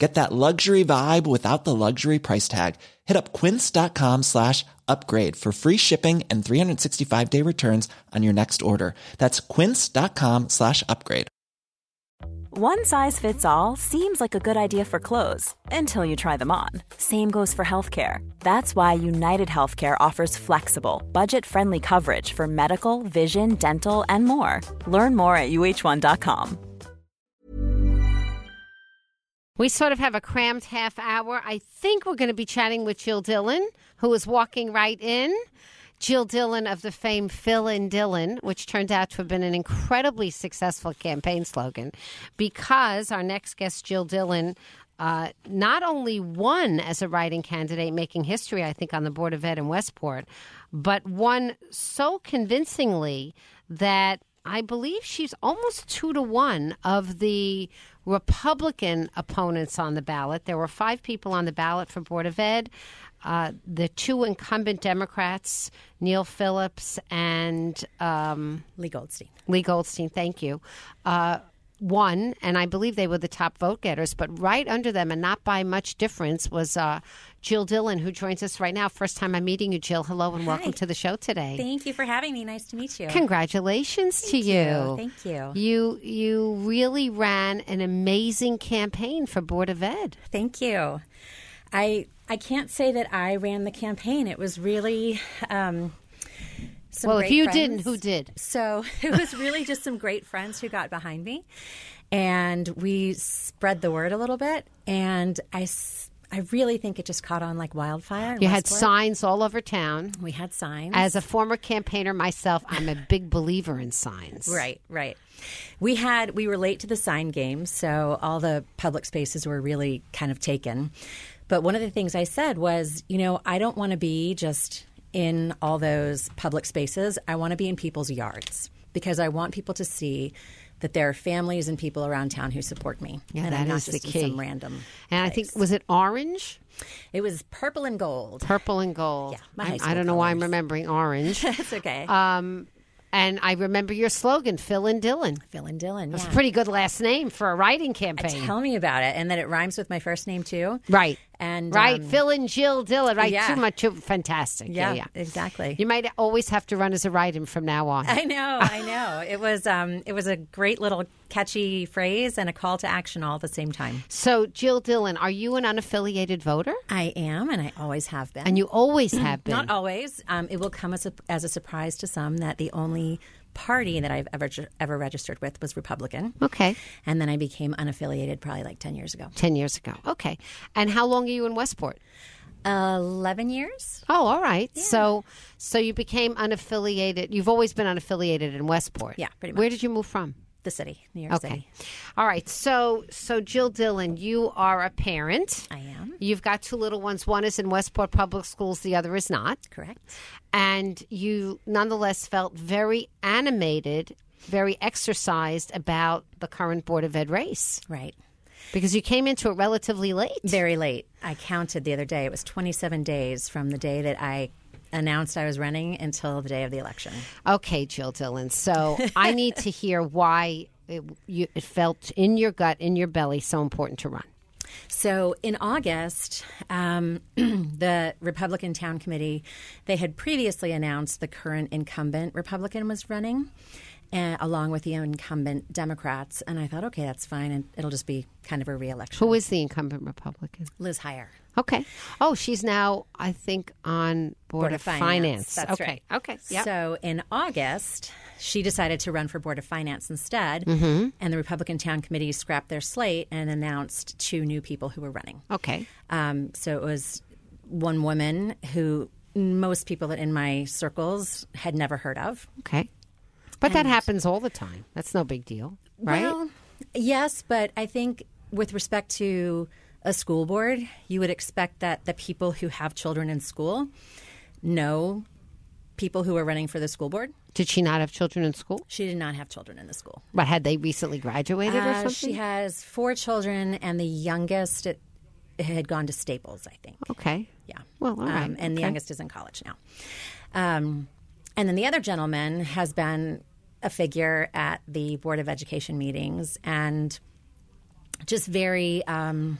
Get that luxury vibe without the luxury price tag. Hit up quince.com slash upgrade for free shipping and 365 day returns on your next order. That's quince.com slash upgrade. One size fits all seems like a good idea for clothes until you try them on. Same goes for healthcare. That's why United Healthcare offers flexible, budget friendly coverage for medical, vision, dental, and more. Learn more at uh1.com. We sort of have a crammed half hour. I think we're going to be chatting with Jill Dillon, who is walking right in. Jill Dillon of the famed Fill and Dillon, which turned out to have been an incredibly successful campaign slogan, because our next guest, Jill Dillon, uh, not only won as a write-in candidate, making history, I think, on the Board of Ed in Westport, but won so convincingly that I believe she's almost two to one of the Republican opponents on the ballot. There were five people on the ballot for Board of Ed. Uh, the two incumbent Democrats, Neil Phillips and um, Lee Goldstein. Lee Goldstein, thank you, uh, won, and I believe they were the top vote getters. But right under them, and not by much difference, was uh, Jill Dillon, who joins us right now. First time I'm meeting you, Jill. Hello and welcome to the show today. Thank you for having me. Nice to meet you. Congratulations to you. you. Thank you. You you really ran an amazing campaign for Board of Ed. Thank you. I I can't say that I ran the campaign. It was really um, well, if you friends. didn't, who did? So it was really just some great friends who got behind me, and we spread the word a little bit. And I, I really think it just caught on like wildfire. You had signs all over town. We had signs. As a former campaigner myself, I'm a big believer in signs. Right, right. We had we were late to the sign game, so all the public spaces were really kind of taken. But one of the things I said was, you know, I don't want to be just in all those public spaces. I want to be in people's yards because I want people to see that there are families and people around town who support me. Yeah, and that I'm not is the just in key. some random. And I think was it orange, it was purple and gold. purple, and gold. Yeah, my I- I, don't know why I'm remembering orange. That's okay. um, and I remember your slogan, Fill and Dillon. Fill and Dillon. It's yeah. a pretty good last name for a write-in campaign. Tell me about it, and that it rhymes with my first name too. right. And right, um, Fill and Jill Dillon. Right, yeah. too much, too fantastic. Yeah, Yeah, yeah, exactly. You might always have to run as a write-in from now on. I know, I know. It was um, it was a great little catchy phrase and a call to action all at the same time. so, Jill Dillon, are you an unaffiliated voter? I am, and I always have been. And you always have been. not always. Um, it will come as a, as a surprise to some that the only party that I've ever ever registered with was Republican, okay. and then I became unaffiliated probably like ten years ago. 10 years ago. Okay. And how long are you in Westport? Eleven years. Oh, all right. So so you became unaffiliated. You've always been unaffiliated in Westport. Yeah, pretty Where did you move from? The city, New York Okay. City. All right. So so Jill Dillon, you are a parent. I am You've got two little ones. One is in Westport Public Schools, the other is not. correct. And you nonetheless felt very animated, very exercised about the current Board of Ed race Right. because you came into it relatively late. Very late. I counted the other day. It was 27 days from the day that I announced I was running until the day of the election. Okay, Jill Dillon. So I need to hear why it, you, it felt in your gut, in your belly, so important to run. So in August, um, the Republican Town Committee they had previously announced the current incumbent Republican was running, uh, along with the incumbent Democrats, and I thought, okay, that's fine, and it'll just be kind of a reelection. Who is the incumbent Republican? Liz Heyer? Okay. Oh, she's now, I think, on Board, Board of of Finance. Finance. That's okay. right. Okay. Yep. So in August, she decided to run for Board of Finance instead. Mm-hmm. And the Republican Town Committee scrapped their slate and announced two new people who were running. Okay. Um, so it was one woman who most people in my circles had never heard of. Okay. But that happens all the time. That's no big deal, right? Well, yes, but I think with respect to a school board, you would expect that the people who have children in school know people who are running for the school board. Did she not have children in school? She did not have children in the school. But had they recently graduated or Uh, something? she has four children, and the youngest it, had gone to Staples, I think. okay. Yeah. Well, all right. Um, and the Okay. youngest is in college now. Um, and then the other gentleman has been a figure at the Board of Education meetings and just very, um,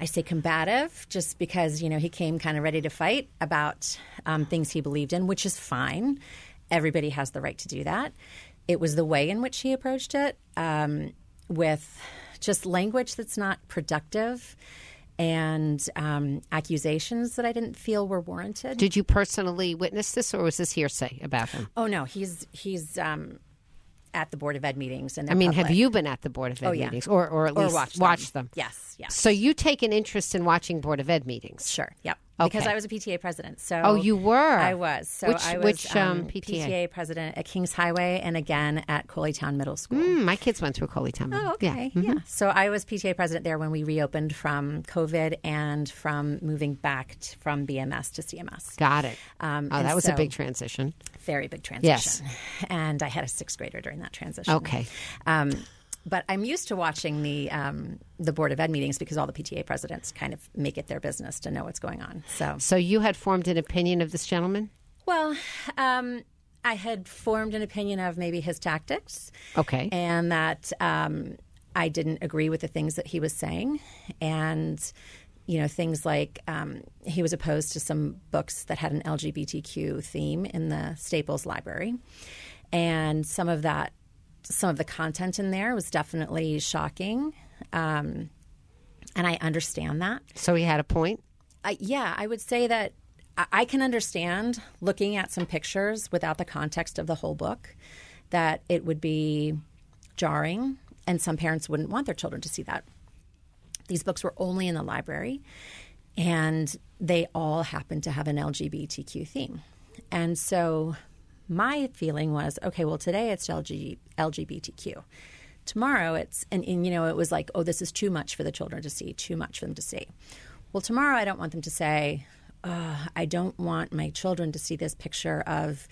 I say combative, just because, you know, he came kind of ready to fight about um, things he believed in, which is fine. Everybody has the right to do that. It was the way in which he approached it um, with just language that's not productive and um, accusations that I didn't feel were warranted. Did you personally witness this, or was this hearsay about him? oh no, he's he's um, at the board of ed meetings, and I mean, have you been at the Board of Ed Oh, yeah. meetings, or or at or least watched watched them. them? Yes, yes, So you take an interest in watching Board of Ed meetings? sure, yep. Okay. Because I was a PTA president, so Oh, you were? I was. So Which- I was which, um, um, PTA? president at Kings Highway, and again at Coleytown Middle School. Mm, my kids went through Coleytown. Oh, okay. Yeah. So I was PTA president there when we reopened from COVID and from moving back t- from BMS to CMS. Got it. Um, oh, that was a big transition. Very big transition. Yes. And I had a sixth grader during that transition. Okay. Um, but I'm used to watching the um, the board of ed meetings because all the PTA presidents kind of make it their business to know what's going on. So, So you had formed an opinion of this gentleman? well, um, I had formed an opinion of maybe his tactics. Okay. and that um, I didn't agree with the things that he was saying, and you know things like um, he was opposed to some books that had an LGBTQ theme in the Staples Library, and some of that, some of the content in there was definitely shocking, um, and I understand that. So he had a point. I, yeah, I would say that I, I can understand looking at some pictures without the context of the whole book that it would be jarring, and some parents wouldn't want their children to see that. These books were only in the library, and they all happened to have an LGBTQ theme. And so my feeling was okay, well, today it's LG, LGBTQ. Tomorrow it's, and, and, you know, it was like, oh, this is too much for the children to see, too much for them to see. Well, tomorrow I don't want them to say, uh, I don't want my children to see this picture of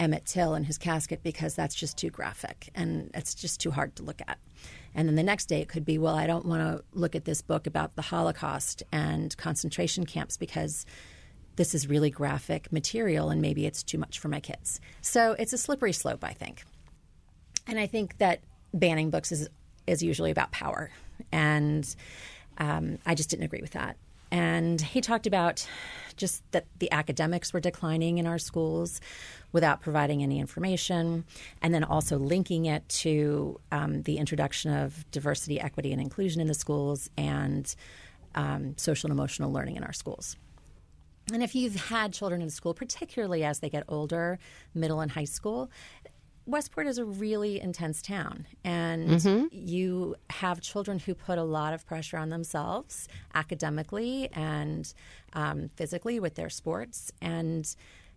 Emmett Till in his casket because that's just too graphic and it's just too hard to look at. And then the next day it could be, well, I don't want to look at this book about the Holocaust and concentration camps because this is really graphic material and maybe it's too much for my kids. So it's a slippery slope, I think. And I think that banning books is is usually about power, and um, I just didn't agree with that. And he talked about just that the academics were declining in our schools without providing any information, and then also linking it to um, the introduction of diversity, equity, and inclusion in the schools and um, social and emotional learning in our schools. And if you've had children in school, particularly as they get older, middle and high school, Westport is a really intense town, and you have children who put a lot of pressure on themselves academically and um, physically with their sports, and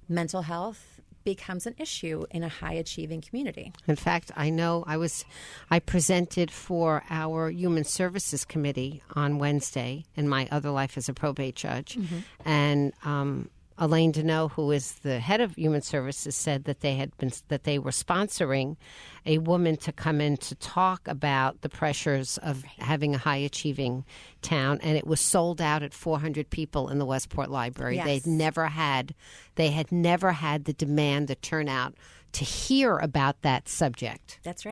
mental health becomes an issue in a high achieving community. In fact, I know I was I presented for our Human Services Committee on Wednesday in my other life as a probate judge, and um, Elaine Daignault, who is the head of Human Services, said that they had been that they were sponsoring a woman to come in to talk about the pressures of having a high achieving town, and it was sold out at 400 people in the Westport Library. Yes. They'd never had they had never had the demand, the turnout to hear about that subject. That's right.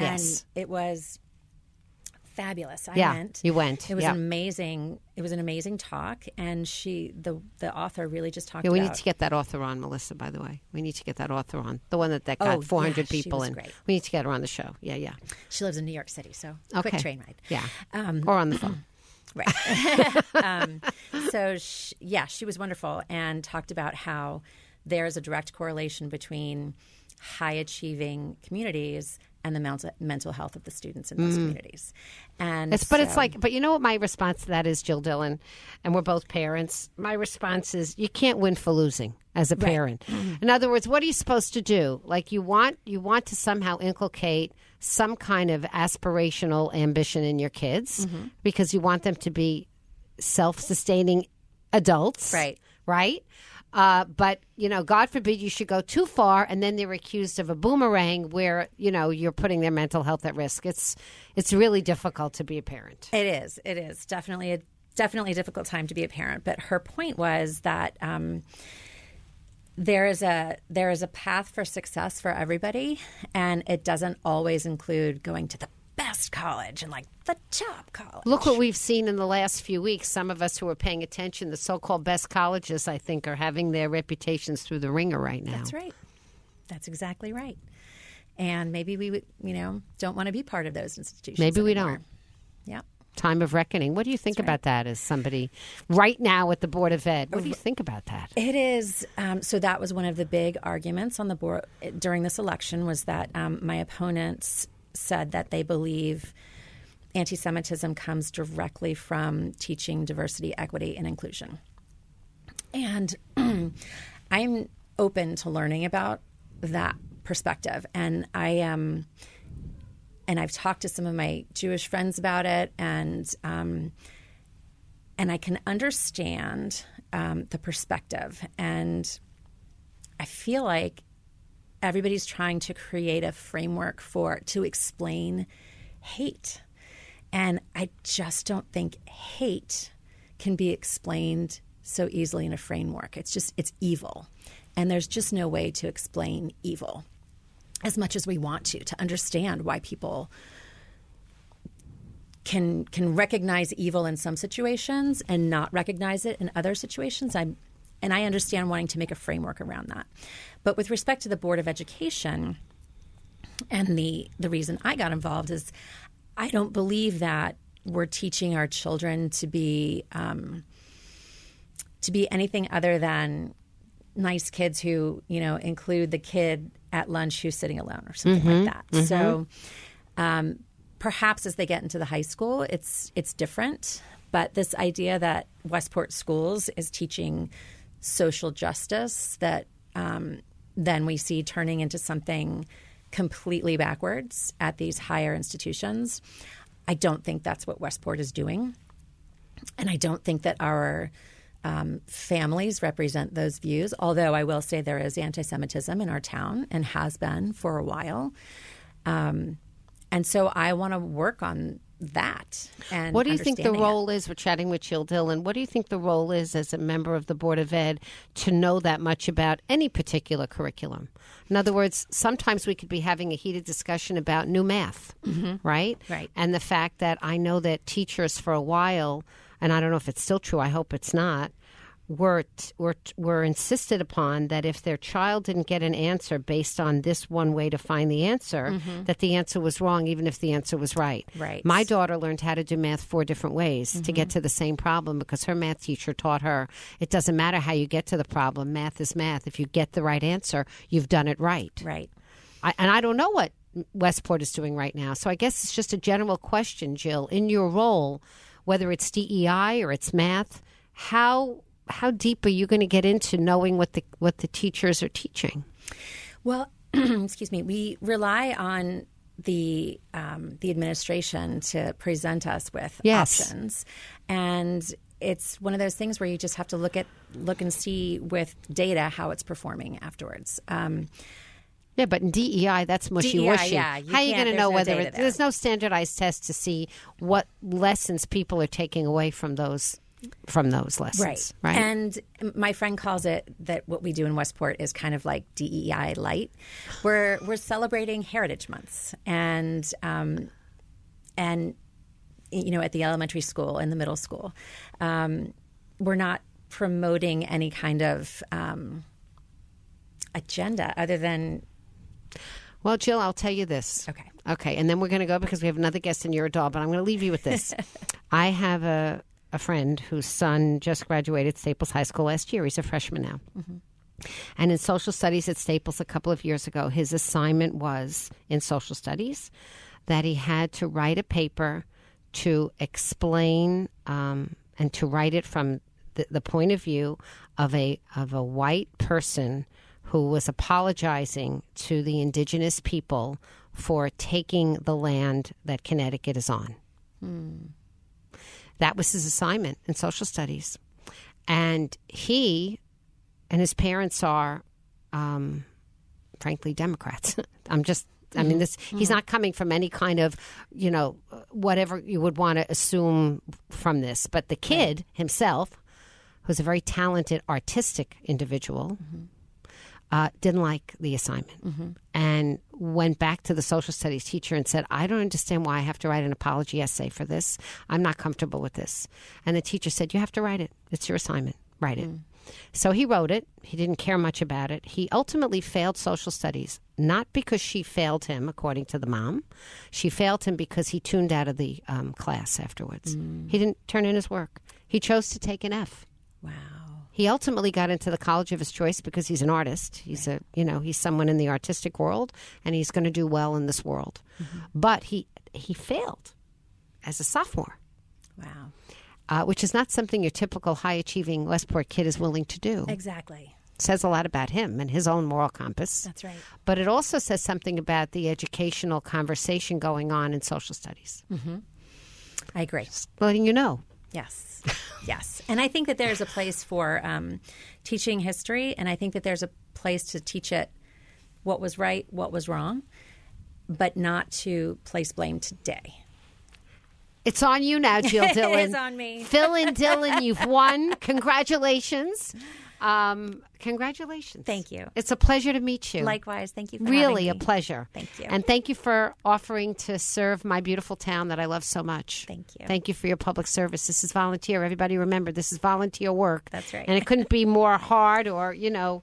Yes. And it was fabulous. I Yeah, went. you went. It was Yeah. an amazing. It was an amazing talk, and she, the the author, really just talked. Yeah, we about, need to get that author on, Melissa. By the way, we need to get that author on. The one that that got Oh, 400 yeah, people in. great. We need to get her on the show. Yeah, yeah. She lives in New York City, so Okay. quick train ride. Yeah, Um, or on the phone. Right. um, so, sh yeah, she was wonderful and talked about how there's a direct correlation between high achieving communities and the mental, mental health of the students in those communities. And Mm. It's, but it's like, but you know what my response to that is, Jill Dillon, and we're both parents. My response is, you can't win for losing as a parent. In other words, what are you supposed to do? Like you want, you want to somehow inculcate some kind of aspirational ambition in your kids because you want them to be self-sustaining adults, Right. Right. Uh, but you know, God forbid you should go too far, and then they're accused of a boomerang where you know you're putting their mental health at risk. It's it's really difficult to be a parent. It is. It is definitely a definitely a difficult time to be a parent. But her point was that um, there is a there is a path for success for everybody, and it doesn't always include going to the best college and like the top college. Look what we've seen in the last few weeks. Some of us who are paying attention, the so-called best colleges, I think, are having their reputations through the ringer right now. That's right. That's exactly right. And maybe we, you know, don't want to be part of those institutions. Maybe we don't. Yeah. Time of reckoning. What do you think about that as somebody right now at the Board of Ed? What do you think about that? It is. Um, so that was one of the big arguments on the board during this election was that um, my opponents said that they believe anti-Semitism comes directly from teaching diversity, equity, and inclusion. And I'm open to learning about that perspective, and I am. and I've talked to some of my Jewish friends about it, and um, and I can understand um, the perspective, and I feel like everybody's trying to create a framework for to explain hate, and I just don't think hate can be explained so easily in a framework. It's just it's evil, and there's just no way to explain evil as much as we want to to understand why people can can recognize evil in some situations and not recognize it in other situations. I'm and I understand wanting to make a framework around that. But with respect to the Board of Education and the the reason I got involved is I don't believe that we're teaching our children to be um, to be anything other than nice kids who you know include the kid at lunch who's sitting alone or something like that. So um, perhaps as they get into the high school, it's it's different. But this idea that Westport Schools is teaching social justice that um, then we see turning into something completely backwards at these higher institutions. I don't think that's what Westport is doing. And I don't think that our um, families represent those views, although I will say there is anti Semitism in our town and has been for a while. Um, and so I want to work on that. And What do you think the role is? We're chatting with Jill Dillon. What do you think the role is as a member of the Board of Ed to know that much about any particular curriculum? In other words, sometimes we could be having a heated discussion about new math, mm-hmm. right? Right. And the fact that I know that teachers for a while, and I don't know if it's still true, I hope it's not, were, t- were t- were insisted upon that if their child didn't get an answer based on this one way to find the answer, mm-hmm. that the answer was wrong, even if the answer was right. Right. My daughter learned how to do math four different ways to get mm-hmm. to the same problem because her math teacher taught her it doesn't matter how you get to the problem. Math is math. If you get the right answer, you've done it right. Right. I, and I don't know what Westport is doing right now. So I guess it's just a general question, Jill. In your role, whether it's DEI or it's math, how how deep are you going to get into knowing what the what the teachers are teaching? Well, excuse me. We rely on the um, the administration to present us with Yes. options, and it's one of those things where you just have to look at look and see with data how it's performing afterwards. Um, Yeah, but in DEI, that's mushy DEI, washy. yeah, you How are you going to know no whether it, there. there's no standardized test to see what lessons people are taking away from those from those lessons, right? Right. And my friend calls it that what we do in Westport is kind of like DEI light. We're we're celebrating Heritage Months and um, and you know at the elementary school and the middle school, um, we're not promoting any kind of um, agenda other than Well, Jill, I'll tell you this. Okay. Okay, and then we're going to go because we have another guest in your adult, but I'm going to leave you with this. I have a, a friend whose son just graduated Staples High School last year. He's a freshman now. And in social studies at Staples a couple of years ago, his assignment was in social studies that he had to write a paper to explain um, and to write it from the, the point of view of a of a white person who was apologizing to the indigenous people for taking the land that Connecticut is on. That was his assignment in social studies. And he and his parents are, um, frankly, Democrats. I'm just, I mean, this, he's not coming from any kind of, you know, whatever you would want to assume from this. But the kid himself, who's a very talented, artistic individual, uh, didn't like the assignment and went back to the social studies teacher and said, I don't understand why I have to write an apology essay for this. I'm not comfortable with this. And the teacher said, You have to write it. It's your assignment. Write it. So he wrote it. He didn't care much about it. He ultimately failed social studies, not because she failed him, according to the mom. She failed him because he tuned out of the um, class afterwards. He didn't turn in his work. He chose to take an F. wow. He ultimately got into the college of his choice because he's an artist. He's a, you know, he's someone in the artistic world, and he's going to do well in this world. But he he failed as a sophomore, Wow. uh, which is not something your typical high achieving Westport kid is willing to do. Exactly. says a lot about him and his own moral compass. That's right. But it also says something about the educational conversation going on in social studies. I agree. Letting you know. Yes. yes. And I think that there's a place for um, teaching history, and I think that there's a place to teach it what was right, what was wrong, but not to place blame today. It's on you now, Jill It Dillon. is on me. Fill and Dillon, you've won. Congratulations. Um, congratulations. Thank you. It's a pleasure to meet you. Likewise, thank you for really a pleasure. Thank you. And thank you for offering to serve my beautiful town that I love so much. Thank you. Thank you for your public service. This is volunteer. Everybody remember this is volunteer work. That's right. And it couldn't be more hard or, you know,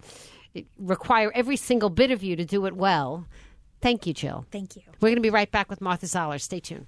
require every single bit of you to do it well. Thank you, Jill. Thank you. We're going to be right back with Martha Zoller. Stay tuned.